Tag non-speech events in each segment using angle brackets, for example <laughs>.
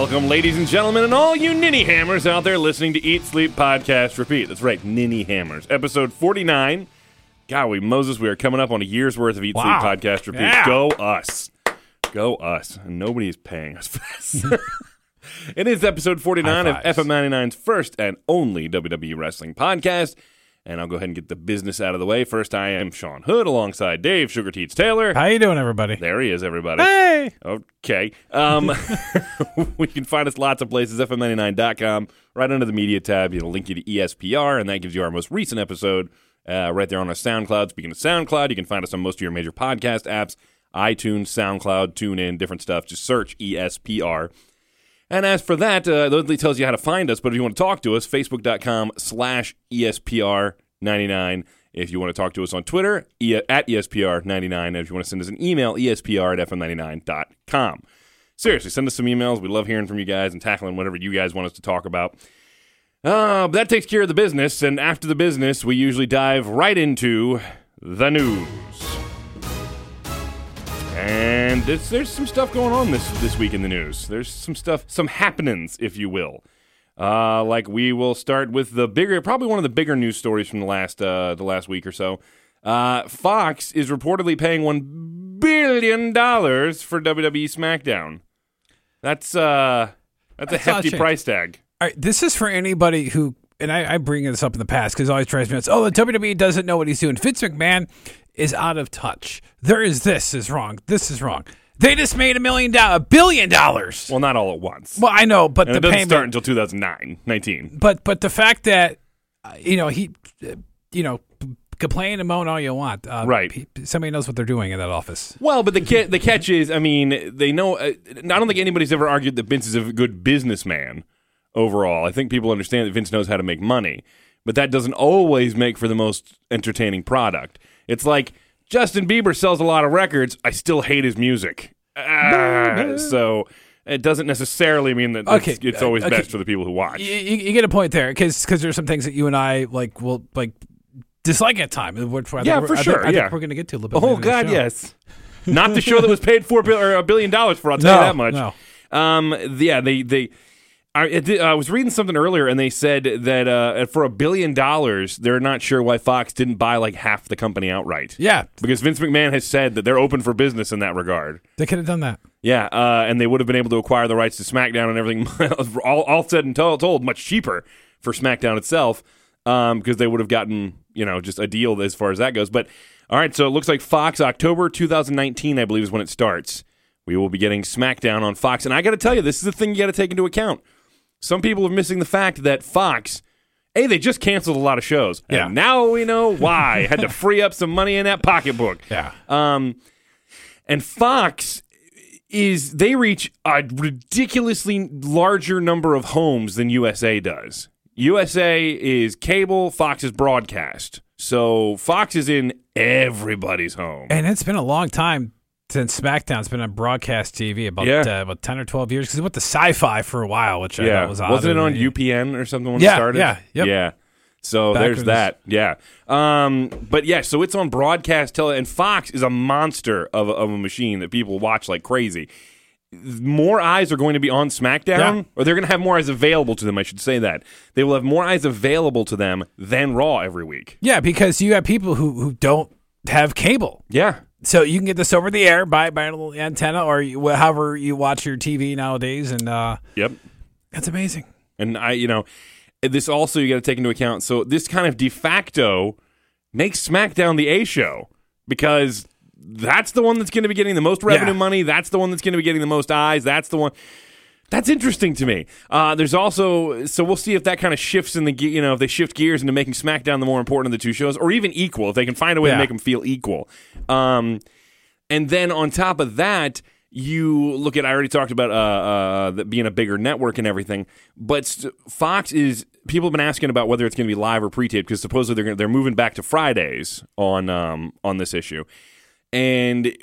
Welcome, ladies and gentlemen, and all you ninny hammers out there listening to Eat, Sleep, Podcast, Repeat. That's right, ninny hammers. Episode 49. Golly, Moses, we are coming up on a year's worth of Eat, Wow. Sleep, Podcast, Repeat. Yeah. Go us. Go us. And nobody is paying us for this. <laughs> it is episode 49 of High fives. FM99's first and only WWE Wrestling podcast. And I'll go ahead and get the business out of the way. First, I am Sean Hood alongside Dave Sugar Teats Taylor. How you doing, everybody? There he is, everybody. Hey, Okay. Um, <laughs> <laughs> we can find us lots of places, FM99.com. Right under the media tab, it'll link you to ESPR, and that gives you our most recent episode uh, right there on our SoundCloud. Speaking of SoundCloud, you can find us on most of your major podcast apps iTunes, SoundCloud, TuneIn, different stuff. Just search ESPR. And as for that, uh, that tells you how to find us. But if you want to talk to us, facebook.com slash E ESPR99. If you want to talk to us on Twitter, e- at ESPR99. And if you want to send us an email, ESPR at FM99.com. Seriously, send us some emails. We love hearing from you guys and tackling whatever you guys want us to talk about. Uh, but that takes care of the business. And after the business, we usually dive right into the news. And there's, there's some stuff going on this this week in the news. There's some stuff, some happenings, if you will. Uh, like we will start with the bigger, probably one of the bigger news stories from the last uh, the last week or so. Uh, Fox is reportedly paying one billion dollars for WWE SmackDown. That's uh, that's, That's a hefty price tag. All right, this is for anybody who, and I, I bring this up in the past because it always drives me nuts. Oh, the WWE doesn't know what he's doing. Vince McMahon is out of touch. There is this is wrong. This is wrong. They just made a million dollars, a billion dollars. Well, not all at once. Well, I know, but and the it doesn't payment. start until 2009, 19. but but the fact that uh, you know he, uh, you know, p- complain and moan all you want. Uh, Right. somebody knows what they're doing in that office. Well, but the ca- the catch is, I mean, they know. Uh, I don't think anybody's ever argued that Vince is a good businessman overall. I think people understand that Vince knows how to make money, but that doesn't always make for the most entertaining product. It's like Justin Bieber sells a lot of records. I still hate his music. Ah, so it doesn't necessarily mean that Okay, it's, it's uh, always okay. best for the people who watch. You, you, get a point there because there's some things that you and I like will like dislike at time. Which I Yeah, we're- for I think- sure, I think yeah. we're going to get to a little bit. Oh later in the God, yes. Not the show that was paid four bill or a billion dollars for. I'll tell No, you that much. no. Um, yeah, they they. I, I was reading something earlier, and they said that uh, for a billion dollars, they're not sure why Fox didn't buy like half the company outright. Yeah, because Vince McMahon has said that they're open for business in that regard. they could have done that. Yeah, uh, and they would have been able to acquire the rights to SmackDown and everything, <laughs> all, all said and told, told, much cheaper for SmackDown itself, because they would have gotten you know just a deal as far as that goes. But all right, so it looks like Fox October 2019, I believe, is when it starts. We will be getting SmackDown on Fox, and I got to tell you, this is the thing you got to take into account. Some people are missing the fact that Fox. A, they just canceled a lot of shows. Yeah. And now we know why. <laughs> Had to free up some money in that pocketbook. Yeah. Um, and Fox is they reach a ridiculously larger number of homes than USA does. USA is cable, Fox is broadcast. So Fox is in everybody's home. And it's been a long time since SmackDown's been on broadcast TV about Yeah. uh, about ten or twelve years because it went to Sci-Fi for a while, which I yeah, thought was odd. wasn't it on UPN or something when Yeah, it started? yeah, yep. yeah. So Back there's that. Yeah. Um, but yeah, so it's on broadcast tele, and Fox is a monster of a, of a machine that people watch like crazy. More eyes are going to be on SmackDown, Yeah. or they're going to have more eyes available to them. I should say that they will have more eyes available to them than Raw every week. Yeah, because you have people who who don't have cable. Yeah. So you can get this over the air by by a little antenna or you, however you watch your TV nowadays, and uh, Yep. that's amazing. And I, you know, this also you got to take into account. So this kind of de facto makes SmackDown the A show because that's the one that's going to be getting the most revenue Yeah. money. That's the one that's going to be getting the most eyes. That's the one. That's interesting to me. Uh, there's also so we'll see if that kind of shifts in the ge- you know if they shift gears into making SmackDown the more important of the two shows, or even equal if they can find a way to make them feel equal. Um, and then on top of that, you look at I already talked about uh, uh, being a bigger network and everything, but st- Fox is people have been asking about whether it's going to be live or pre-taped because supposedly they're gonna, they're moving back to Fridays on um, on this issue, and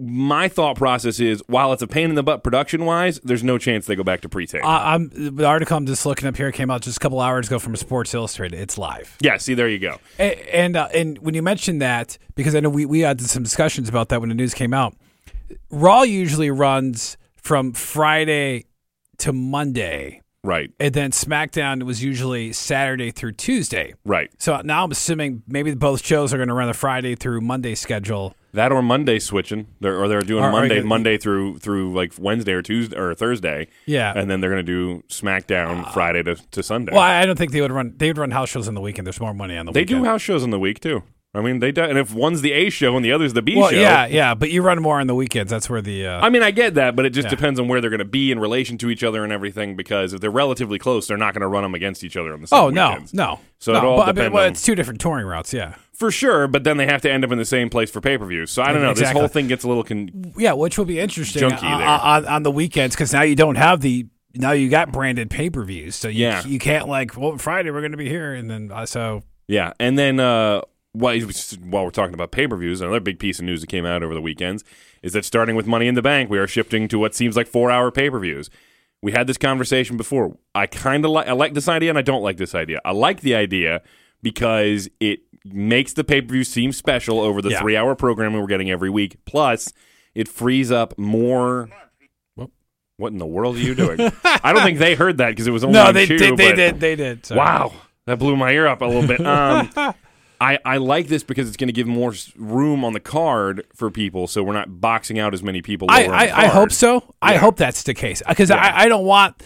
my thought process is while it's a pain in the butt production wise, there's no chance they go back to pre-tape. Uh, I'm the article I'm just looking up here came out just a couple hours ago from Sports Illustrated. It's live. yeah, see there you go. And and, uh, and when you mentioned that, because I know we, we had some discussions about that when the news came out, Raw usually runs from Friday to Monday, Right, and then SmackDown was usually Saturday through Tuesday. right. So now I'm assuming maybe both shows are going to run the Friday through Monday schedule. That or Monday switching, they're, or they're doing Or- or Monday, you- Monday through through like Wednesday or Tuesday or Thursday. Yeah. and then they're going to do SmackDown ah. Friday to, to Sunday. Well, I I don't think they would run. They would run house shows on the weekend. There's more money on the they weekend. do house shows in the week too. I mean, they do, and if one's the A show and the other's the B Well, show, yeah, yeah, but you run more on the weekends. That's where the uh, I mean, I get that, but it just Yeah. depends on where they're going to be in relation to each other and everything. Because if they're relatively close, they're not going to run them against each other on the same oh no, weekends. no. So no, it all but, I mean, depends well, it's two different touring routes. Yeah, for sure. But then they have to end up in the same place for pay per views. So I don't know. This whole thing gets a little con- yeah, which will be interesting Junky on, on, on the weekends because now you don't have the now you got branded pay per views. So you, Yeah. you can't like well Friday we're going to be here and then uh, so Yeah, and then uh, while, while we're talking about pay per views, another big piece of news that came out over the weekends is that starting with Money in the Bank, we are shifting to what seems like four hour pay per views. We had this conversation before. I kind of like I like this idea, and I don't like this idea. I like the idea because it makes the pay per view seem special over the Yeah. three hour programming we're getting every week. Plus, it frees up more. What in the world are you doing? <laughs> I don't think they heard that because it was only no they Chew, they, they did they did. Wow, that blew my ear up a little bit. Um, <laughs> I, I like this because it's going to give more room on the card for people, so we're not boxing out as many people. I, I, I hope so. I hope that's the case uh, because Yeah. I, I don't want,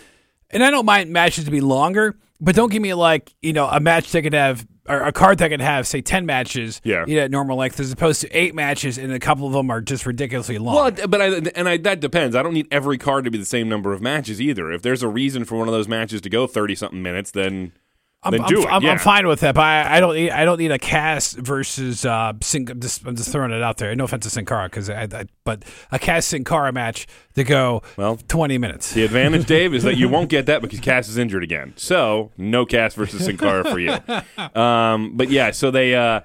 and I don't mind matches to be longer, but don't give me like you know a match that could have or a card that could have say ten matches, Yeah. you know, at normal length as opposed to eight matches, and a couple of them are just ridiculously long. Well, but I, and I, that depends. I don't need every card to be the same number of matches either. If there's a reason for one of those matches to go thirty something minutes, then I'm, then I'm, it. I'm, yeah. I'm fine with that, but I, I don't need I don't need a Cass versus uh, Sin, I'm just I'm just throwing it out there. No offense to Sin Cara, because I, I, but a Cass Sin Cara match to go Well, twenty minutes. The advantage, <laughs> Dave, is that you won't get that because Cass is injured again. So no Cass versus Sin Cara for you. <laughs> Um, but yeah, so they uh,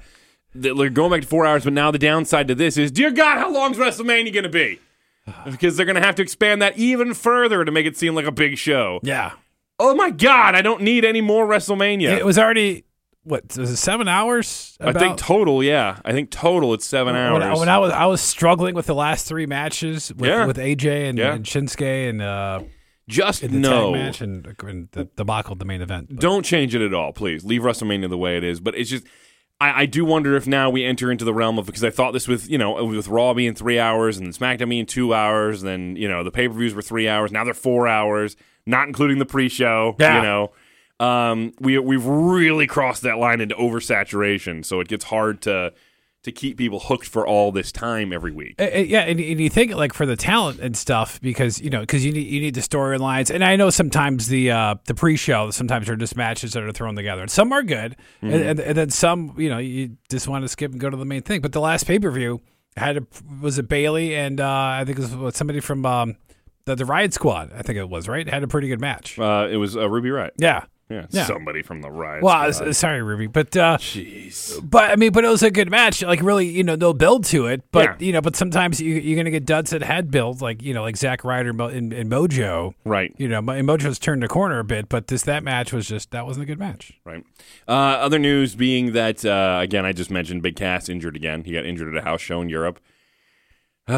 they're going back to four hours. But now the downside to this is, dear God, how long's WrestleMania going to be? <sighs> Because they're going to have to expand that even further to make it seem like a big show. Yeah, Oh my God, I don't need any more WrestleMania. it was already what was it seven hours? I think total, yeah. I think total it's seven When, hours. I- when I was I was struggling with the last three matches with, Yeah. with AJ and, Yeah. and Shinsuke and uh, Just in the no. match and, and the debacle the main event. But- Don't change it at all, please. Leave WrestleMania the way it is. But it's just, I, I do wonder if now we enter into the realm of because I thought this with you know with Raw being three hours and SmackDown being two hours, then you know the pay per views were three hours. Now they're four hours, not including the pre show. Yeah. You know, um, we we've really crossed that line into oversaturation, so it gets hard to to keep people hooked for all this time every week. Uh, yeah, and, and you think like for the talent and stuff because you know because you need you need the storylines, and I know sometimes the uh, the pre-show sometimes are just matches that are thrown together, and some are good, and, and, and then some you know you just want to skip and go to the main thing. But the last pay per view had a, was it Bayley and uh, I think it was somebody from um, the the Riot Squad, I think it was right, had a pretty good match. Uh, it was uh, Ruby Riot. Yeah. Yeah, Yeah. somebody from the Riot. Well, Squad. sorry, Ruby, but uh, Jeez. but I mean, but it was a good match. Like really, you know, no build to it. But Yeah. you know, but sometimes you, you're gonna get duds that had build, like you know, like Zack Ryder and, and, Mojo. Right. You know, and Mojo's turned the corner a bit, but this that match was just that wasn't a good match. Right. Uh, other news being that uh, again, I just mentioned Big Cass injured again. He got injured at a house show in Europe. You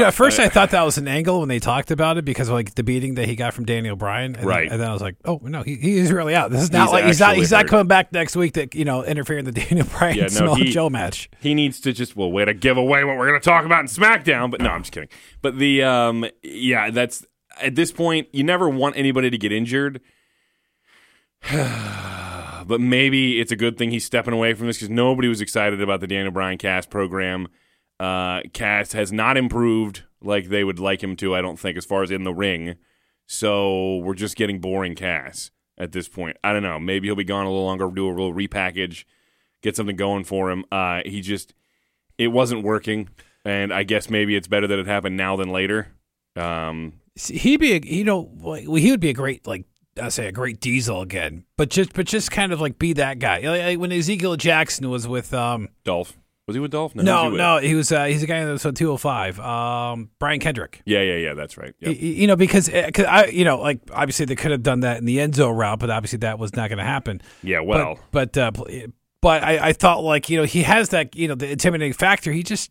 know, at first I thought that was an angle when they talked about it because of like the beating that he got from Daniel Bryan, and Right. Then, and then I was like, oh no, he, he is really out. This is not He's like he's not he's not coming back next week. to you know, interfering in the <laughs> Daniel Bryan Yeah, no, he- Joe match. He needs to just well, way to give away what we're going to talk about in SmackDown. But no, I'm just kidding. But the um, yeah, that's at this point you never want anybody to get injured. <sighs> but maybe it's a good thing he's stepping away from this because nobody was excited about the Daniel Bryan Cass program. Uh, Cass has not improved like they would like him to, I don't think, as far as in the ring. So we're just getting boring Cass at this point. I don't know. Maybe he'll be gone a little longer, do a little repackage, get something going for him. Uh, he just, it wasn't working. And I guess maybe it's better that it happened now than later. Um, See, he'd be, a, you know, well, he would be a great like I say a great Diesel again, but just but just kind of like be that guy. Like, when Ezekiel Jackson was with um Dolph. Was he with Dolph? who no he with? no he was uh, he's a guy that was on two hundred five. Um, Brian Kendrick. Yeah, yeah, yeah. That's right. Yep. Y- y- You know because cause I you know like obviously they could have done that in the Enzo route, but obviously that was not going to happen. Yeah, well, but but uh, but I, I thought like you know he has that you know the intimidating factor. He just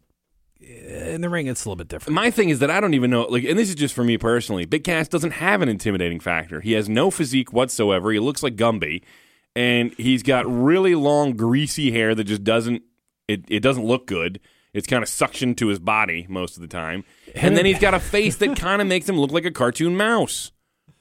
in the ring, it's a little bit different. My thing is that I don't even know, like, and this is just for me personally. Big Cass doesn't have an intimidating factor. He has no physique whatsoever. He looks like Gumby, and he's got really long, greasy hair that just doesn't it, it doesn't look good. It's kind of suctioned to his body most of the time, and then he's got a <laughs> face that kind of makes him look like a cartoon mouse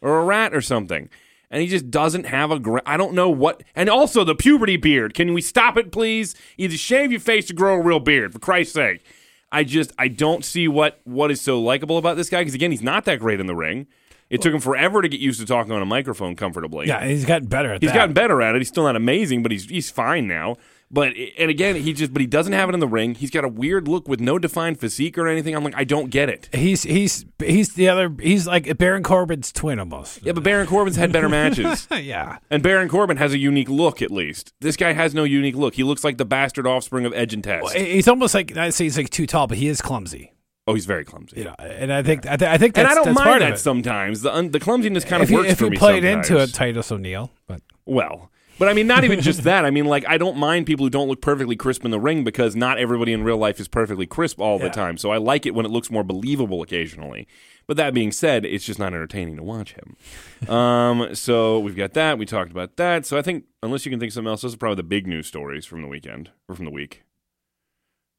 or a rat or something. And he just doesn't have a. Gra- I don't know what. And also the puberty beard. Can we stop it, please? Either shave your face to grow a real beard, for Christ's sake. I just I don't see what what is so likable about this guy because again he's not that great in the ring. It took him forever to get used to talking on a microphone comfortably. Yeah, he's gotten better at he's that. gotten better at it. He's still not amazing, but he's he's fine now. But and again, he just but he doesn't have it in the ring. He's got a weird look with no defined physique or anything. I'm like, I don't get it. He's he's he's the other. He's like Baron Corbin's twin almost. Yeah, but Baron Corbin's had better matches. <laughs> yeah. And Baron Corbin has a unique look, at least. This guy has no unique look. He looks like the bastard offspring of Edge and Test. He's almost like I say he's like too tall, but he is clumsy. oh, he's very clumsy. Know, and I think I, th- I think that's, and I don't mind that sometimes. The un- the clumsiness kind if of you, works if for you me played sometimes. into it, Titus O'Neil, but Well, but I mean, not even just <laughs> that. I mean, like, I don't mind people who don't look perfectly crisp in the ring because not everybody in real life is perfectly crisp all the time. So I like it when it looks more believable occasionally. But that being said, it's just not entertaining to watch him. um, <laughs> so we've got that. We talked about that. So I think, unless you can think of something else, those are probably the big news stories from the weekend or from the week.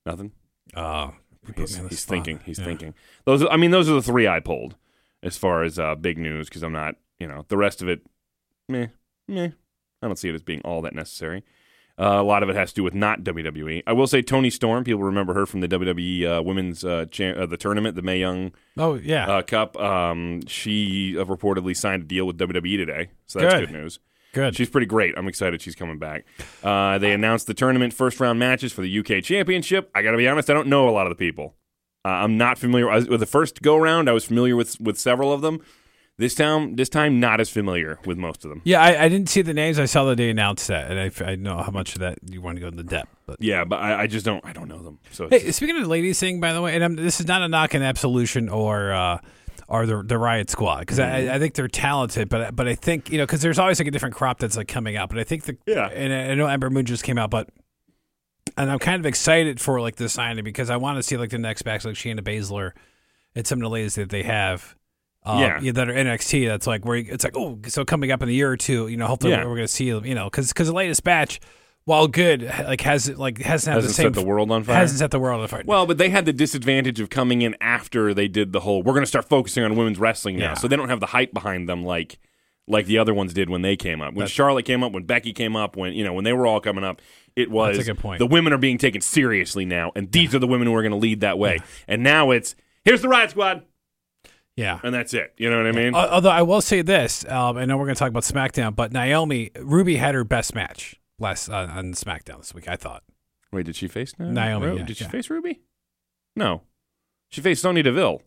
Nothing. uh, He's, he's thinking. He's thinking. Those. I mean, those are the three I pulled as far as uh, big news because I'm not. You know, the rest of it, meh, meh. I don't see it as being all that necessary. Uh, a lot of it has to do with not WWE. I will say Toni Storm. People remember her from the WWE uh, Women's uh, cha- uh, the tournament, the Mae Young Oh yeah, uh, Cup. Um, she uh, reportedly signed a deal with WWE today, so that's Good. good news. good. She's pretty great. I'm excited she's coming back. Uh, they announced the tournament first round matches for the UK Championship. I got to be honest, I don't know a lot of the people. Uh, I'm not familiar with the first go round. I was familiar with with several of them. This time, this time, not as familiar with most of them. yeah, I, I didn't see the names. I saw that they announced that, and I, I know how much of that you want to go into depth. But Yeah, but I, I just don't. I don't know them. So hey, speaking of the ladies thing, by the way, and I'm, this is not a knock on Absolution or. Uh, or the the Riot Squad because Mm-hmm. I, I think they're talented, but but I think you know because there's always like a different crop that's like coming out. But I think the Yeah. and I I know Ember Moon just came out, but and I'm kind of excited for like the signing because I want to see like the next backs like Shayna Baszler and some of the ladies that they have. Um, Yeah. that are NXT. That's like where it's like, oh, so coming up in a year or two, you know, hopefully Yeah. we're going to see, you know, because because the latest batch, while good, like has like hasn't hasn't the same set the world on fire. hasn't set the world on fire. Well, but they had the disadvantage of coming in after they did the whole. We're going to start focusing on women's wrestling now, Yeah. so they don't have the hype behind them like like the other ones did when they came up. When Charlotte came up, when Becky came up, when you know when they were all coming up, it was That's a good point. the women are being taken seriously now, and these are the women who are going to lead that way. And now it's here's the Riot Squad, yeah. and that's it. You know what I mean? Al- Although I will say this, um, I know we're going to talk about SmackDown, but Naomi Ruby had her best match last uh, on SmackDown this week. I thought. Wait, did she face Naomi? Naomi, yeah, did she yeah. face Ruby? No, she faced Sonya Deville.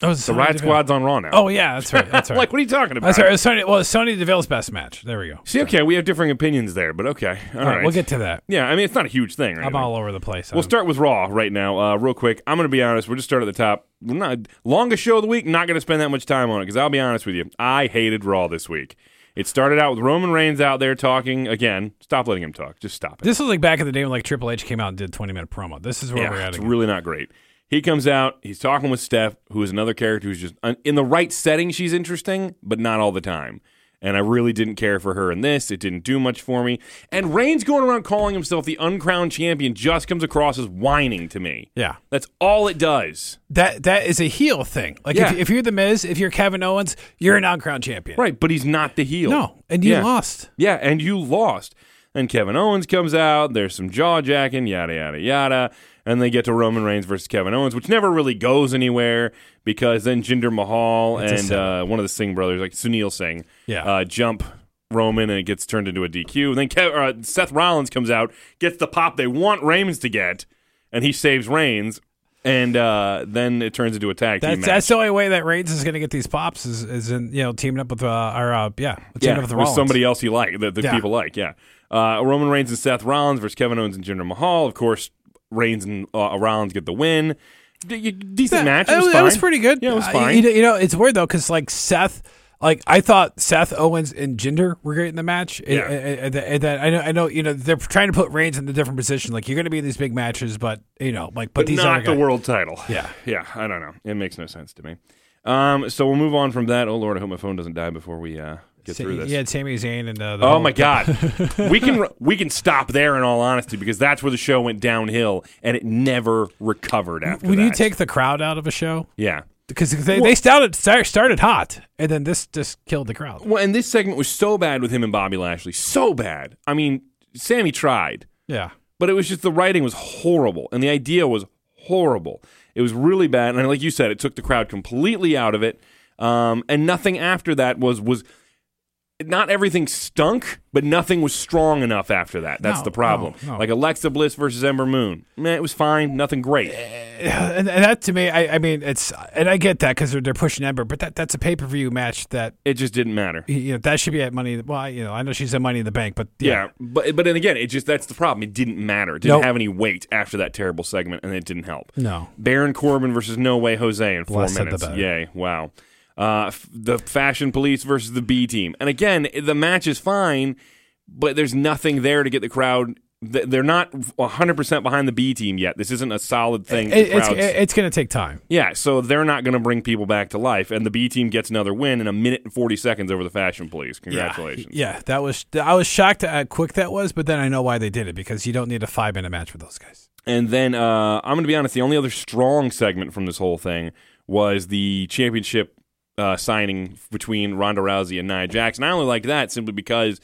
Oh, The Riot Squad's on Raw now. Oh yeah, that's right. That's <laughs> right. like what are you talking about? That's right. It was well, it's Sonya Deville's best match. There we go. See, okay, we have differing opinions there, but okay, all All right. right, we'll get to that. Yeah, I mean it's not a huge thing. I'm all over the place. We'll I'm- start with Raw right now, uh, real quick. I'm going to be honest. We'll just start at the top. We're not longest show of the week. Not going to spend that much time on it because I'll be honest with you. I hated Raw this week. It started out with Roman Reigns out there talking again. Stop letting him talk. Just stop it. This was like back in the day when like Triple H came out and did 20 minute promo. This is where yeah, we're at. it's again. really not great. He comes out. He's talking with Steph, who is another character who's just in the right setting. She's interesting, but not all the time. And I really didn't care for her in this. It didn't do much for me. And Reigns going around calling himself the uncrowned champion just comes across as whining to me. yeah, That's all it does. that that is a heel thing. Like Yeah. if, if you're the Miz, if you're Kevin Owens, you're an on-crown champion. Right, but he's not the heel. No, and you Yeah. lost. Yeah, and you lost. And Kevin Owens comes out. There's some jaw jacking, yada, yada, yada. And they get to Roman Reigns versus Kevin Owens, which never really goes anywhere because then Jinder Mahal and uh, one of the Singh brothers, like Sunil Singh, Yeah. uh, jump Roman and it gets turned into a DQ. And then Kev- uh, Seth Rollins comes out, gets the pop they want Reigns to get, and he saves Reigns. And uh, then it turns into a tag team That's match. that's the only way that Reigns is going to get these pops is, is in you know teaming up with uh or uh yeah teaming yeah, up with, with somebody else you like, that, that Yeah. people like. Yeah, uh, Roman Reigns and Seth Rollins versus Kevin Owens and Jinder Mahal. Of course, Reigns and uh, Rollins get the win. D- y- decent Yeah, match. It was, it was pretty good. Yeah, it was Uh, fine. you, know- you know, it's weird though because like Seth, like I thought Seth Owens and Jinder were great in the match. Yeah. And, and- and then I know, I know, you know, they're trying to put Reigns in a different position. Like you're going to be in these big matches, but you know, like but, but these not the guys- world title. Yeah. <laughs> yeah. I don't know. It makes no sense to me. Um, so we'll move on from that. Oh Lord, I hope my phone doesn't die before we uh, get Sa- through this. Had Sami Zayn and uh, the Oh my God, <laughs> we can we can stop there in all honesty because that's where the show went downhill and it never recovered after When that. you take the crowd out of a show, yeah. because they, they started started hot, and then this just killed the crowd. Well, and this segment was so bad with him and Bobby Lashley, so bad. I mean, Sami tried, Yeah. but it was just the writing was horrible and the idea was horrible. It was really bad, and like you said, it took the crowd completely out of it. Um, and nothing after that was was not everything stunk, but nothing was strong enough after that. That's No, the problem. no, no. Like Alexa Bliss versus Ember Moon, man, it was fine, nothing great. <sighs> and, and that to me, I, I mean, it's and I get that because they're, they're pushing Ember, but that that's a pay per view match that It just didn't matter. you know that should be at Money. Well, you know, I know she's at Money in the Bank, but Yeah, yeah, but but then again, it just that's the problem. It didn't matter. It didn't Nope. have any weight after that terrible segment, and it didn't help. no, Baron Corbin versus No Way Jose in four Less said the minutes. Yay! Wow. Uh, f- the Fashion Police versus the B Team, and again, the match is fine, but there's nothing there to get the crowd. th- They're not 100 percent behind the B Team yet. This isn't a solid thing. it, it's it's going to take time. yeah, so they're not going to bring people back to life, and the B Team gets another win in a minute and 40 seconds over the Fashion Police. Congratulations. Yeah, yeah, that was I was shocked at how quick that was, but then I know why they did it because you don't need a five minute match with those guys. And then uh, I'm going to be honest, the only other strong segment from this whole thing was the championship uh, signing between Ronda Rousey and Nia Jax. And I only liked that simply because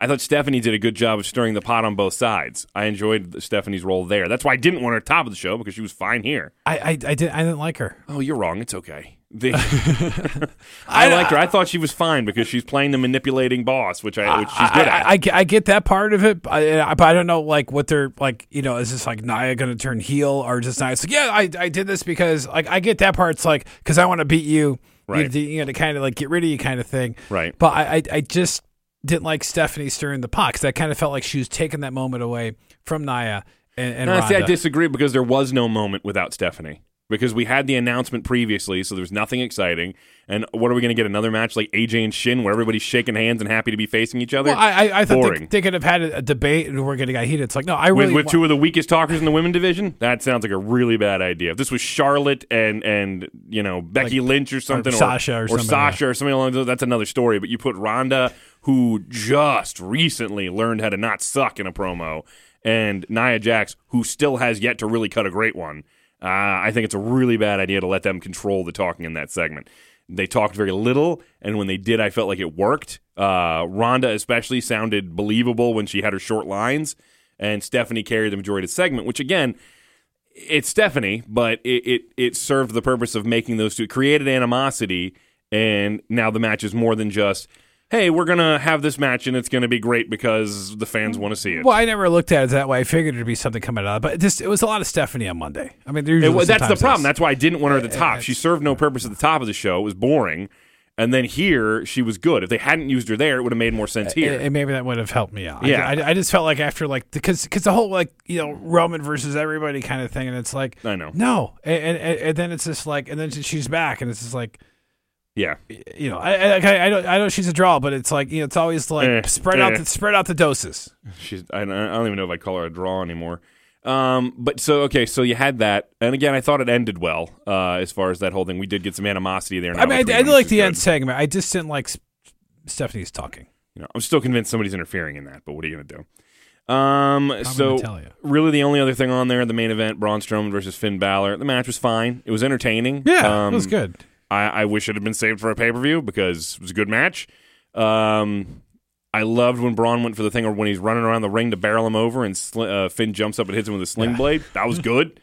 I thought Stephanie did a good job of stirring the pot on both sides. I enjoyed Stephanie's role there. That's why I didn't want her at top of the show because she was fine here. I I, I didn't I didn't like her. Oh, you're wrong. It's okay. The- <laughs> I liked her. I thought she was fine because she's playing the manipulating boss, which I which she's I, good I, at. I, get- I get that part of it, but I, but I don't know like what they're like. You know, is this like Nia going to turn heel or just Nia? It's like, yeah, I, I did this because like I get that part. It's like because I want to beat you, Right. You, you know, to kind of like get rid of you, kind of thing. Right. But I I, I just didn't like Stephanie stirring the pot because I kind of felt like she was taking that moment away from Nia and, and No, see, I disagree because there was no moment without Stephanie. Because we had the announcement previously, so there's nothing exciting. And what are we going to get? Another match like AJ and Shin, where everybody's shaking hands and happy to be facing each other? Well, I, I, I thought they, they could have had a, debate and we're going to get heated. It's like, no, I with, really with wa- two of the weakest talkers in the women division, that sounds like a really bad idea. If this was Charlotte and and you know Becky Lynch or something, Sasha or somebody, Sasha or something along those, that's another story. But you put Ronda, who just recently learned how to not suck in a promo, and Nia Jax, who still has yet to really cut a great one. Uh, I think it's a really bad idea to let them control the talking in that segment. They talked very little, and when they did, I felt like it worked. Uh, Ronda, especially, sounded believable when she had her short lines, and Stephanie carried the majority of the segment, which, again, it's Stephanie, but it, it, it served the purpose of making those two, created animosity, and now the match is more than just, hey, we're going to have this match, and it's going to be great because the fans want to see it. Well, I never looked at it that way. I figured it'd be something coming out, of it. but it just it was a lot of Stephanie on Monday. I mean, It usually that's the problem. That's why I didn't want her at the top. She served no purpose at the top of the show. It was boring. And then here, she was good. If they hadn't used her there, it would have made more sense uh, here. And, and maybe that would have helped me out. Yeah. I, I, I just felt like after like because because the whole like you know Roman versus everybody kind of thing, and it's like I know. no, and, and and then it's just like and then she's back, and it's just like Yeah. you know I I, I, I know I know she's a draw, but it's like you know it's always like Eh, spread out eh. the spread out the doses. She's. I don't, I don't even know if I'd call her a draw anymore. Um, but so okay, so you had that, and again, I thought it ended well uh, as far as that whole thing. We did get some animosity there. I now mean, I, between I did like the good. end segment. I just didn't like Stephanie's talking. You know, I'm still convinced somebody's interfering in that, but what are you going to do? Um, so gonna really, the only other thing on there, the main event, Braun Strowman versus Finn Balor. The match was fine. It was entertaining. Yeah, um, it was good. I, I wish it had been saved for a pay per view because it was a good match. Um, I loved when Braun went for the thing, or when he's running around the ring to barrel him over, and sl- uh, Finn jumps up and hits him with a sling Yeah. blade. That was <laughs> good.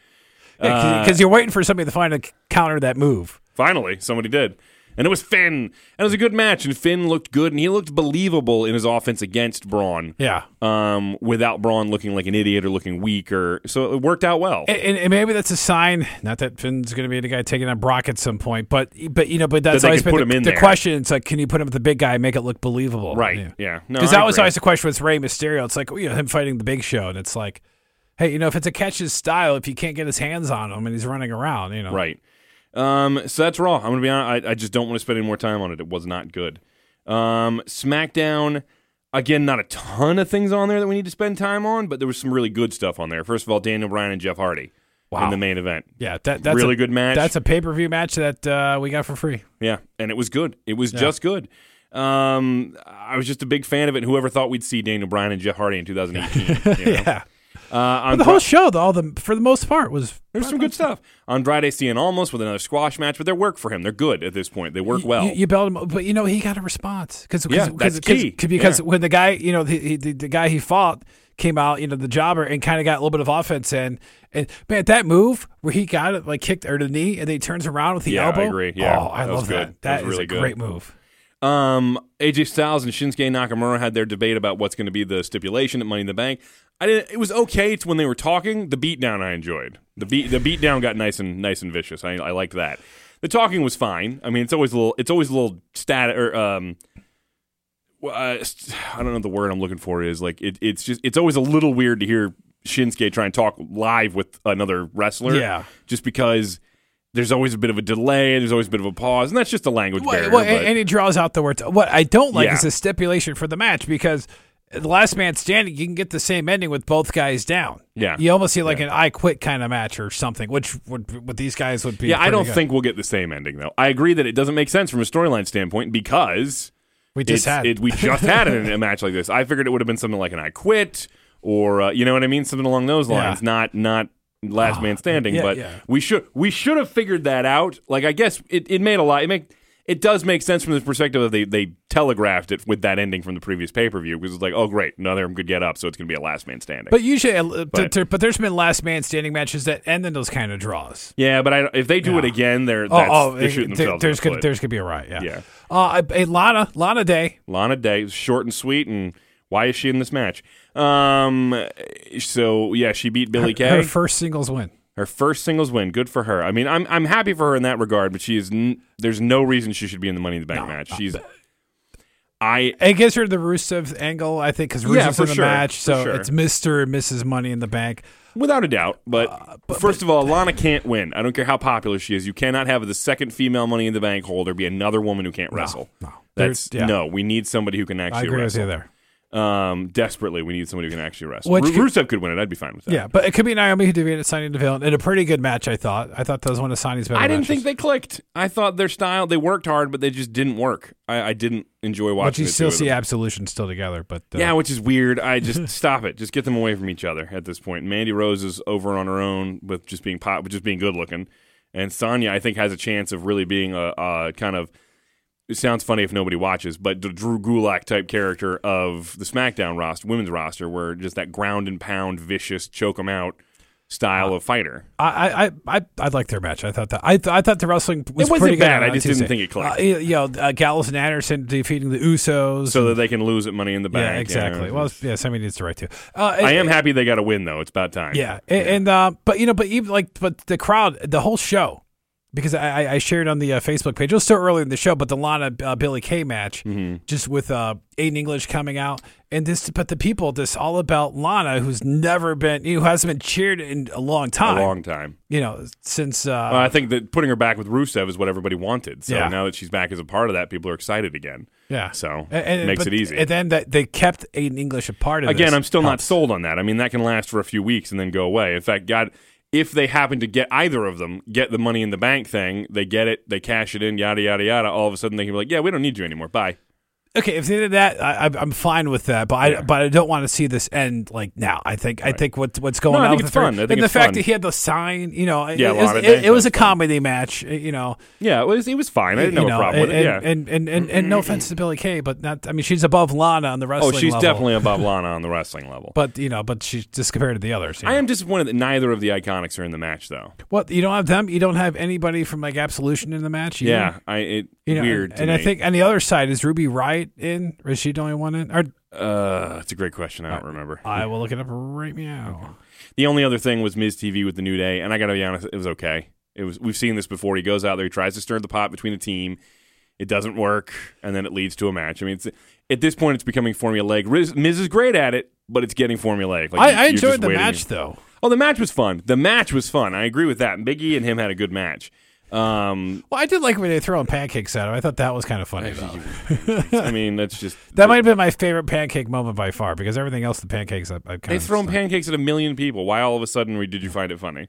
Because you're waiting for somebody to find a c- counter that move. Finally, somebody did. And it was Finn. And it was a good match. And Finn looked good. And he looked believable in his offense against Braun. Yeah. Um, without Braun looking like an idiot or looking weak. or So it worked out well. And, and- and maybe that's a sign. Not that Finn's going to be the guy taking on Brock at some point, but but you know, but that's they always been put the, him in the there. question. It's like, can you put him with the big guy, and make it look believable? right. Yeah. No, Because that was always the question with Rey Mysterio. It's like you know him fighting the Big Show, and it's like, hey, you know, if it's a catch his style, if you can't get his hands on him and he's running around, you know, Right. Um, so that's Raw. I'm gonna be honest. I, I just don't want to spend any more time on it. It was not good. Um, SmackDown. Again, not a ton of things on there that we need to spend time on, but there was some really good stuff on there. First of all, Daniel Bryan and Jeff Hardy Wow. in the main event. Yeah, that, that's Really a, good match. That's a pay per view match that uh, we got for free. Yeah, and it was good. It was just good. Um, I was just a big fan of it. Whoever thought we'd see Daniel Bryan and Jeff Hardy in 2018? <laughs> you know? Yeah, Uh, on the whole show, though, all the for the most part was there's some good stuff. on Andrade Cien Almas with another squash match, but they work for him. They're good at this point. They work well. You, you bailed him, but you know he got a response because Yeah, that's key. because Yeah. when the guy you know the, he, the the guy he fought came out, you know the jobber and kind of got a little bit of offense in, and man, that move where he got it like kicked or the knee and then he turns around with the Yeah, I elbow. agree. Yeah, oh, I that love that. That That is really a good. great move. Um, AJ Styles and Shinsuke Nakamura had their debate about what's going to be the stipulation at Money in the Bank. I didn't. It was okay it's when they were talking. The beatdown I enjoyed. The beat the beatdown got nice and nice and vicious. I, I liked that. The talking was fine. I mean, it's always a little. It's always a little stat or um. Uh, I don't know the word I'm looking for is like it, it's just it's always a little weird to hear Shinsuke try and talk live with another wrestler. Yeah. just because there's always a bit of a delay. There's always a bit of a pause, and that's just a language Well, barrier. well, and, and he draws out the words. What I don't like Yeah. is the stipulation for the match because the last man standing, you can get the same ending with both guys down. Yeah. you almost see like an I quit kind of match or something, which would with these guys would be. Yeah, I don't good. think we'll get the same ending though. I agree that it doesn't make sense from a storyline standpoint because we just had. it, we just <laughs> had it in a match like this. I figured it would have been something like an I quit or uh, you know what I mean, something along those Yeah. lines. Not not last man standing, yeah, but yeah. we should we should have figured that out. Like I guess it, it made a lot. It make it does make sense from the perspective of they they telegraphed it with that ending from the previous pay per view because it's like oh great another of them could get up so it's going to be a last man standing. but usually, uh, But- but there's been last man standing matches that end in those kind of draws. yeah, but I, if they do it again, they're Oh, that's, oh, they're shooting themselves. there's gonna there's gonna be a riot. Yeah. Yeah. Uh, a, a Lana Lana Day. Lana Day, short and sweet, and why is she in this match? Um, so yeah, she beat Billy Kay. Her first singles win. Her first singles win. Good for her. I mean, I'm I'm happy for her in that regard, but she is. N- there's no reason she should be in the Money in the Bank match. She's. <laughs> I It gives her the Rusev angle, I think, because Rusev's Yeah, for in the sure, match, so sure. it's Mister and Mrs. Money in the Bank. without a doubt, but, Uh, first of all, Lana can't win. I don't care how popular she is. You cannot have the second female Money in the Bank holder be another woman who can't wrestle. no. That's yeah. no. We need somebody who can I actually agree with wrestle. you there. Um, desperately, we need somebody who can actually wrestle. Which Ru- could- Rusev could win it. I'd be fine with that. Yeah, but it could be Naomi who defeated Sonya Deville in a pretty good match. I thought. I thought that was one of Sonya's better. I didn't matches. think they clicked. I thought their style, they worked hard, but they just didn't work. I, I didn't enjoy watching But you still see. Absolution still together. But uh, Yeah, which is weird. I just <laughs> stop it. Just get them away from each other at this point. Mandy Rose is over on her own with just being pop, with just being good looking, and Sonya I think has a chance of really being a, a kind of. It sounds funny if nobody watches, but the Drew Gulak type character of the SmackDown roster, women's roster, where just that ground and pound, vicious, choke 'em out style of fighter. I, I, I, I liked their match. I thought that. I, th- I thought the wrestling was wasn't pretty bad. I just didn't think it clicked. Uh, you you know, uh, Gallows and Anderson defeating the Usos. So that they can lose at Money in the Bank. yeah, exactly. Yeah. Well, yeah, somebody needs to write too. Uh, I am happy they got a win though. It's about time. Yeah, and, and uh, but you know, but even like, but the crowd, the whole show, because I, I- shared on the uh, Facebook page. It was still early in the show, but the Lana uh, Billy Kay match, Mm-hmm. just with uh, Aiden English coming out, and this, but the people, this all about Lana, who's never been, who hasn't been cheered in a long time, a long time. you know, since. Uh, Well, I think that putting her back with Rusev is what everybody wanted. So Yeah. now that she's back as a part of that, people are excited again. yeah, So And- and- makes but- it easy. And then that they kept Aiden English a part of Again, I'm still not sold on that. I mean, that can last for a few weeks and then go away. In fact, God, if they happen to get either of them, get the money in the bank thing, they get it, they cash it in, yada yada yada. All of a sudden, they can be like, "Yeah, we don't need you anymore. Bye." Okay, if they did that, I, I- I'm fine with that. But I, Yeah. but I don't want to see this end like now. I think, I think what what's going No, I on. think with it's the fun. I think and the fact fun. that he had the sign, you know, it, Yeah, it, was, it, it was a fun. comedy match, you know. Yeah, it was, it was fine. I didn't have you a problem and, with it. Yeah. and, and, and, and, no offense to Billy Kay, but not. I mean, she's above Lana on the oh, wrestling. Level. Oh, she's level. definitely <laughs> above Lana on the wrestling level. But you know, but she's just compared to the others. I know. am disappointed that neither of the Iconics are in the match, though. What you don't have them? You don't have anybody from like Absolution in the match. either? Yeah, I it You know, weird. And, and I think on the other side is Ruby Riot in, or is she the only one in? Or uh, that's a great question. I don't remember. I <laughs> will look it up right now. The only other thing was Miz TV with the New Day, and I got to be honest, it was okay. It was we've seen this before. He goes out there, he tries to stir the pot between the team, it doesn't work, and then it leads to a match. I mean, it's, at this point, it's becoming formulaic. Riz, Miz is great at it, but it's getting formulaic. Like, I, I enjoyed the match though. Oh, the match was fun. The match was fun. I agree with that. Biggie and him had a good match. Um, Well, I did like when they throwing pancakes at him. I thought that was kind of funny. Though. I mean, that's just <laughs> That might have been my favorite pancake moment by far because everything else, the pancakes, I, I kind They of thrown pancakes at a million people. Why all of a sudden did you find it funny?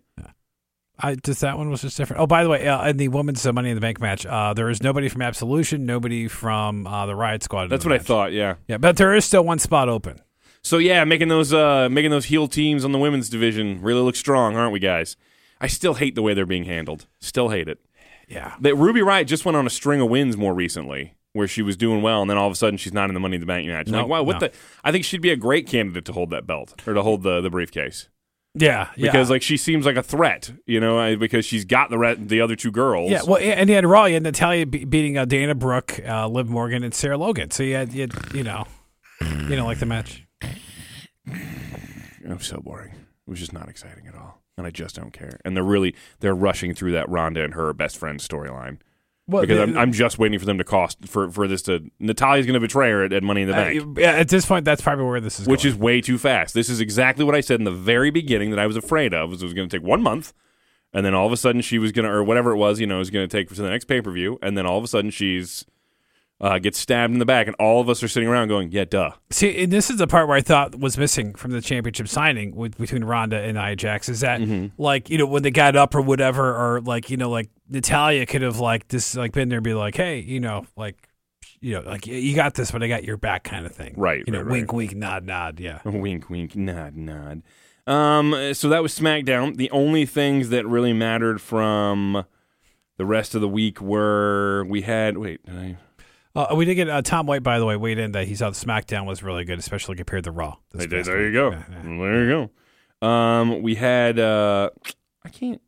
I just that one was just different. Oh, by the way, uh, in the women's uh, Money in the Bank match, uh, there is nobody from Absolution, nobody from uh, the Riot Squad. That's the what I thought. Yeah. Yeah, but there is still one spot open. So yeah, making those uh, making those heel teams on the women's division really look strong, aren't we, guys? I still hate the way they're being handled. Still hate it. Yeah. That Ruby Riot just went on a string of wins more recently, where she was doing well, and then all of a sudden she's not in the Money in the Bank match. No, like, wow, what no. the? I think she'd be a great candidate to hold that belt or to hold the the briefcase Yeah. yeah. because like she seems like a threat, you know, because she's got the re- the other two girls. Yeah, well, and you had Raw, you had Natalya be- beating uh, Dana Brooke, uh, Liv Morgan, and Sarah Logan. So you had, you, had, you know, you know, like the match. It was so boring. It was just not exciting at all, and I just don't care. And they're really they're rushing through that Ronda and her best friend storyline Well, because I'm, I'm just waiting for them to cost for for this to Natalya's going to betray her at, at Money in the uh, Bank, yeah, at this point, that's probably where this is going. which going. is way too fast. This is exactly what I said in the very beginning that I was afraid of. Was it was going to take one month, and then all of a sudden she was going to or whatever it was, you know, was going to take to the next pay per view, and then all of a sudden she's uh, gets stabbed in the back, and all of us are sitting around going, "Yeah, duh." See, and this is the part where I thought was missing from the championship signing with, between Ronda and Nia Jax is that Mm-hmm. like you know when they got up or whatever or like you know like Natalya could have like this like been there and be like hey you know like you know like you got this but I got your back kind of thing Right, you know right, right. wink wink nod nod yeah <laughs> wink, wink, nod, nod. Um, so that was SmackDown. The only things that really mattered from the rest of the week were we had. Wait, did I? Uh, we did get uh, Tom White by the way weighed in that he saw the SmackDown was really good especially compared to Raw this There, there you go. Yeah, yeah. There you go. Um, we had. Uh, I can't.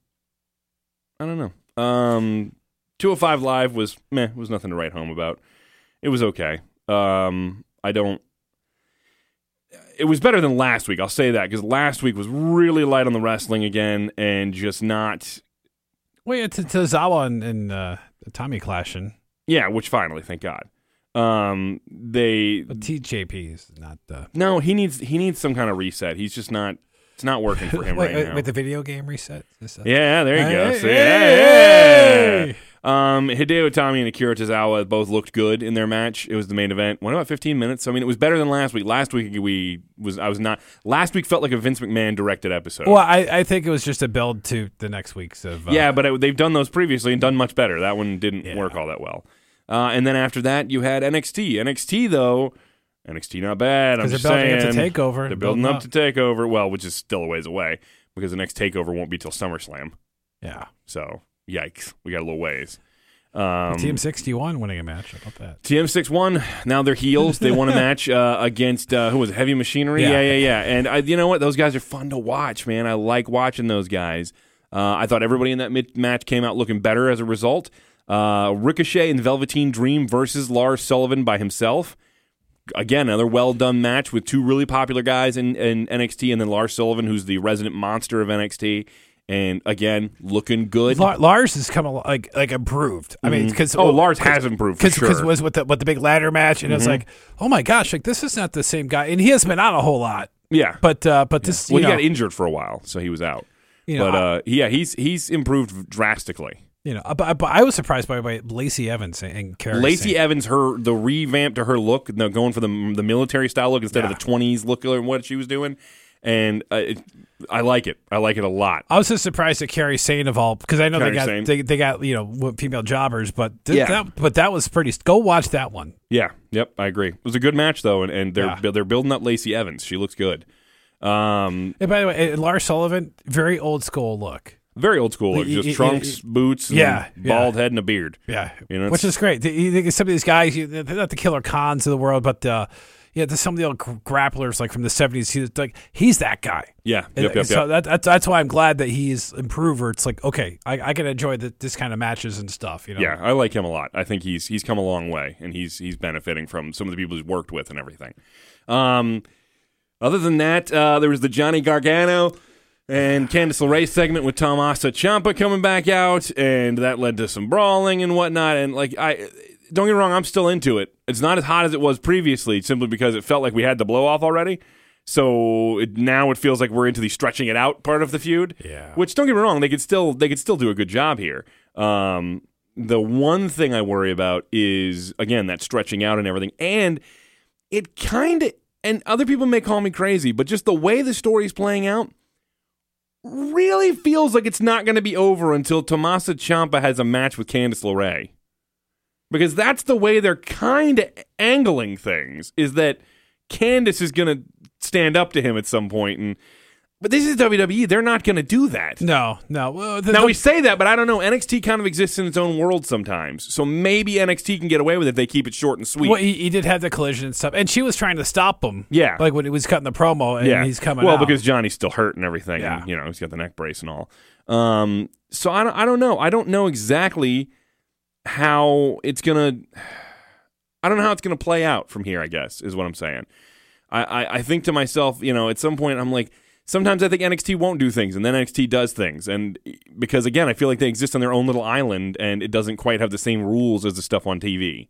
I don't know. Um, 205 Live was meh. It was nothing to write home about. It was okay. Um, I don't. It was better than last week. I'll say that because last week was really light on the wrestling again, and just not. Well, yeah, to, to Tozawa and, and uh, Tommy clashing, Yeah, which finally, thank God. Um, they but TJP is not the no, he needs he needs some kind of reset. He's just not. It's not working for him <laughs> wait, right wait, now. wait, the video game reset. Is that- Yeah, there you go. Hey, See, hey, yeah, yeah. hey. Um, Hideo Itami and Akira Tozawa both looked good in their match. It was the main event. Went about 15 minutes. I mean, it was better than last week. Last week we was I was not. Last week felt like a Vince McMahon directed episode. Well, I, I think it was just a build to the next week's of. Uh, yeah, but it, they've done those previously and done much better. That one didn't Yeah. work all that well. Uh, and then after that, you had NXT. NXT though, NXT not bad. I'm just they're building saying. up to takeover. They're building up to takeover. Well, which is still a ways away because the next takeover won't be till SummerSlam. yeah. So yikes, we got a little ways. Um, Team sixty one winning a match. How about that? TM61. Now they're heels. They won a <laughs> match uh, against uh, who was it? Heavy Machinery. Yeah. Yeah, yeah, yeah. And I, you know what? Those guys are fun to watch, man. I like watching those guys. Uh, I thought everybody in that mid- match came out looking better as a result. Uh, Ricochet and Velveteen Dream versus Lars Sullivan by himself. Again, another well done match with two really popular guys in, in NXT, and then Lars Sullivan, who's the resident monster of NXT. And again, looking good. La- Lars has come al- like like improved. I mean, because oh, Lars has improved for because sure. Mm-hmm. was with the with the big ladder match, and it's like, oh my gosh, like this is not the same guy, and he has been on a whole lot, yeah. but uh, but this, well, you he know, got injured for a while, so he was out. you know, but uh, yeah, he's he's improved drastically. you know, but, but I was surprised by by Lacey Evans and- Kairi. Lacey. Evans, her the revamp to her look, going for the the military style look instead Yeah. of the twenties look and what she was doing, and it, I like it. I like it a lot. I was just surprised at Kairi Sane of all because I know Kairi they got Sane. they, they got you know female jobbers, but th- Yeah. that, but that was pretty. Go watch that one. Yeah, yep, I agree. It was a good match though, and, and they're Yeah. they're building up Lacey Evans. She looks good. Um, And by the way, Lars Sullivan, very old school look. very old school look, Y- y- just y- trunks, boots, and Yeah, bald yeah. head and a beard. Yeah, You know, which is great. You think of some of these guys, they're not the killer cons of the world, but uh, yeah, there's some of the old grapplers like from the '70s. He's like he's that guy. Yeah, yep, yep, so yep. that, that's that's why I'm glad that he's improver. It's like, okay, I, I can enjoy the, this kind of matches and stuff. You know, Yeah, I like him a lot. I think he's he's come a long way, and he's he's benefiting from some of the people he's worked with and everything. Um, other than that, uh, there was the Johnny Gargano and <sighs> Candice LeRae segment with Tommaso Ciampa coming back out, and that led to some brawling and whatnot. And like, I don't get me wrong, I'm still into it. It's not as hot as it was previously, simply because it felt like we had the blow off already. So it, now it feels like we're into the stretching it out part of the feud. Yeah. Which don't get me wrong, they could still they could still do a good job here. Um, the one thing I worry about is again that stretching out and everything, and it kind of and other people may call me crazy, but just the way the story's playing out really feels like it's not going to be over until Tommaso Ciampa has a match with Candice LeRae. Because that's the way they're kind of angling things is that Candice is going to stand up to him at some point and but this is WWE. They're not going to do that. No, no. Well, the, Now the- we say that, but I don't know. NXT kind of exists in its own world sometimes, so maybe NXT can get away with it if they keep it short and sweet. well, he, he did have the collision and stuff, and she was trying to stop him. Yeah. like when he was cutting the promo, and yeah, he's coming. well out. because Johnny's still hurt and everything. Yeah. and, you know he's got the neck brace and all. Um, so I don't, I don't know. I don't know exactly how it's gonna. I don't know how it's gonna play out from here. I guess is what I'm saying. I, I, I think to myself, you know, at some point I'm like, sometimes I think NXT won't do things, and then NXT does things, and because again, I feel like they exist on their own little island, and it doesn't quite have the same rules as the stuff on TV,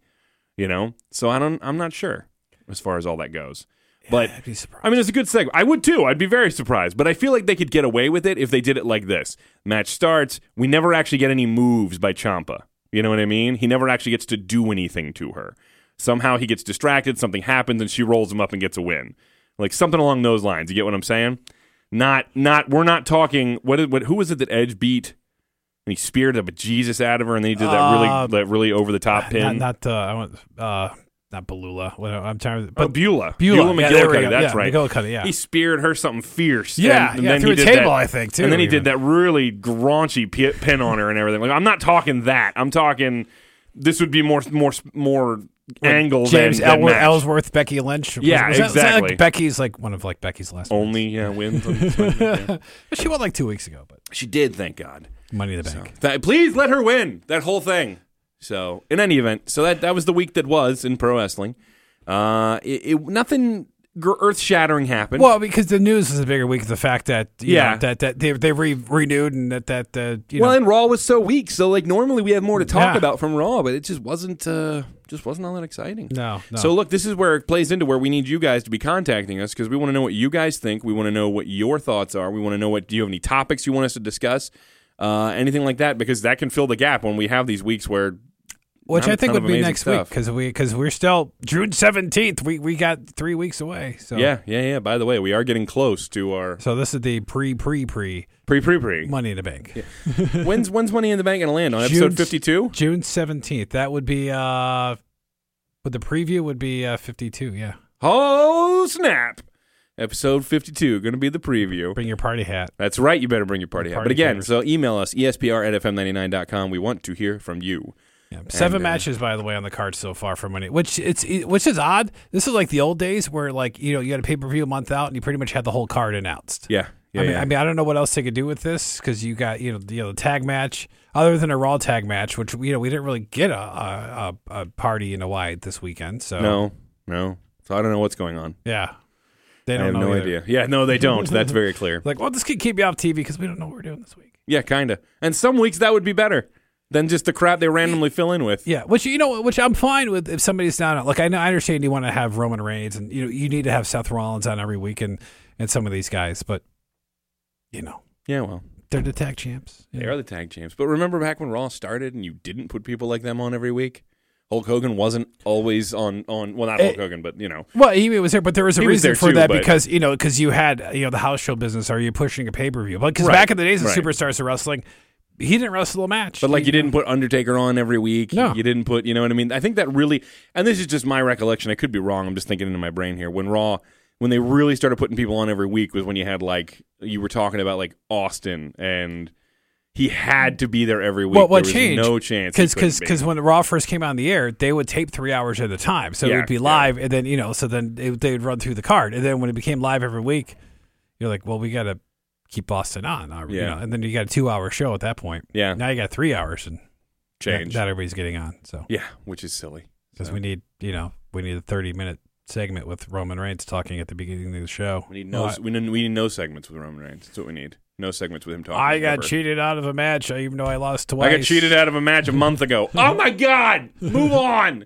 you know. So I don't, I'm not sure as far as all that goes, but. I'd be surprised. I mean, it's a good segment. I would too. I'd be very surprised, but I feel like they could get away with it if they did it like this. Match starts. We never actually get any moves by Ciampa. You know what I mean? He never actually gets to do anything to her. Somehow he gets distracted. Something happens, and she rolls him up and gets a win. Like something along those lines. You get what I'm saying? Not, not. We're not talking. What? What? Who was it that Edge beat? And he speared a Jesus out of her, and then he did that Uh, really, that really over the top pin. not not uh, I want uh, not Balula. What, I'm trying to. Oh, But Beulah. Beulah. Yeah, there we McGillicuddy. That's Yeah, right. McGillicuddy, yeah. He speared her something fierce. Yeah, and, and yeah, then through he a did table, that, I think, too, And then he even. did that really graunchy pi- pin on her and everything. Like I'm not talking that. I'm talking. This would be more, more, more angle James than, than Elworth. Ellsworth, Becky Lynch. Yeah, was was that exactly. like Becky's like one of like Becky's last. Only yeah, wins. <laughs> But she won like two weeks ago. But she did, thank God. Money in the Bank. Th- please let her win that whole thing. So, in any event, so that that was the week that was in pro wrestling. Uh, it, it nothing earth shattering happened. Well, because the news was a bigger week. The fact that you Yeah. know, that that they they re- renewed and that that uh, you well, know and Raw was so weak, so like normally we have more to talk Yeah. about from Raw, but it just wasn't uh just wasn't all that exciting. no no. So look, this is where it plays into where we need you guys to be contacting us because we want to know what you guys think. We want to know what your thoughts are. We want to know what do you have any topics you want us to discuss, uh, anything like that, because that can fill the gap when we have these weeks where which I think would be next week because we because we're still June seventeenth. We we got three weeks away. So yeah, yeah, yeah. By the way, we are getting close to our So this is the pre pre pre pre pre pre. Money in the Bank. When's when's Money in the Bank gonna land on episode June- fifty two? June seventeenth. That would be uh, but the preview would be uh fifty two. Yeah. Oh snap! Episode fifty two gonna be the preview. Bring your party hat. That's right. You better bring your party hat. Party But again, favors. so email us espr at fm99.com. We want to hear from you. Yeah. Seven And, uh, matches, by the way, on the card so far for money, which it's which is odd. This is like the old days where like you know you had a pay per view a month out and you pretty much had the whole card announced. Yeah, yeah, I mean, yeah. I mean, I don't know what else they could do with this because you got you know the, you know the tag match other than a Raw tag match, which you know we didn't really get a a, a, party in a wide this weekend. So no, no. So I don't know what's going on. yeah, they don't have know no either. idea. Yeah, no, they <laughs> don't. That's very clear. Like, well, this could keep you off TV because we don't know what we're doing this week. Yeah, kind of. And some weeks that would be better than just the crap they randomly fill in with. Yeah, which you know, which I'm fine with if somebody's down. Like I know, I understand you want to have Roman Reigns, and you know, you need to have Seth Rollins on every week, and and some of these guys, but you know, Yeah, well, they're the tag champs. they know. are the tag champs. But remember back when Raw started and you didn't put people like them on every week? Hulk Hogan wasn't always on on well not Hulk Eh, Hogan, but you know. Well, he was there, but there was a He was reason there for too, that because you know because you had you know the house show business. Are you pushing a pay per view? But because Right, back in the days of right. superstars of wrestling, he didn't wrestle a match. But like you didn't put Undertaker on every week. No. You didn't put, you know what I mean? I think that really and this is just my recollection. I could be wrong. I'm just thinking into my brain here. When Raw when they really started putting people on every week was when you had like you were talking about like Austin and he had to be there every week. Well, what there was changed? No chance. because because when Raw first came on the air, they would tape three hours at a time, so it would be yeah. live, and then you know, so then they they would run through the card, and then when it became live every week, you're like, well, we got to keep Austin on, or, you Yeah. know, and then you got a two hour show at that point. Yeah. Now you got three hours, and change. that, that everybody's getting on, so yeah, which is silly. because So, we need you know we need a thirty minute segment with Roman Reigns talking at the beginning of the show. we need no Well, we, need, we need no segments with Roman Reigns. That's what we need. No segments with him talking. I got ever. cheated out of a match, uh, even though I lost twice. I got cheated out of a match a month ago. <laughs> oh my god! Move on.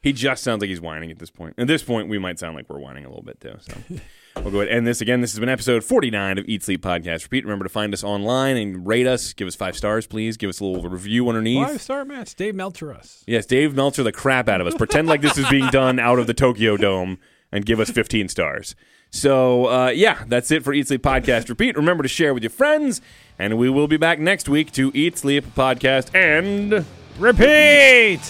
He just sounds like he's whining at this point. At this point, we might sound like we're whining a little bit too. So, <laughs> we'll go ahead and end this again. This has been episode 49 of Eat Sleep Podcast. Repeat, remember to find us online and rate us. Give us five stars, please. Give us a little review underneath. Five star match. Dave Meltzer us. Yes, Dave Meltzer the crap out of us. Pretend like this is being done out of the Tokyo Dome and give us 15 stars. So, uh, yeah, that's it for Eat Sleep Podcast. Repeat, remember to share with your friends, and we will be back next week to Eat Sleep Podcast and. Repeat.